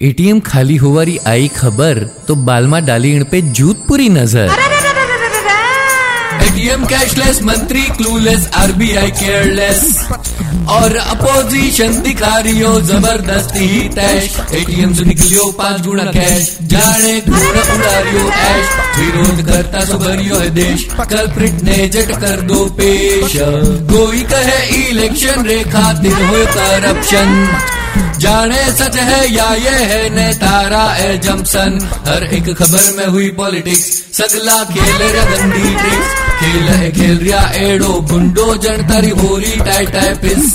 ATM खाली होवारी आई खबर तो बालमा डाली इन पे जूत पूरी नज़र। एटीएम कैशलेस, मंत्री क्लूलेस, आरबीआई केयरलेस। और अपोजिशन दिखा रही हो ज़बरदस्ती तैश। एटीएम से निकलियो, पाँच गुना कैश। जाने गुना उड़ा रही हो ऐश। विरोध करता सो भरियो है देश। कल्प्रिट ने जट कर दो पेश। कोई कहे, इलेक्शन रेखा, दिन हो करप्शन। जाने सच है या ये है ने तारा ए जमसन। हर एक खबर में हुई पॉलिटिक्स, सगला खेल रे गंदी ट्रिक्स खेल है खेल रिया, एड़ो गुंडो जनता होरी टाइप टाइ पिस।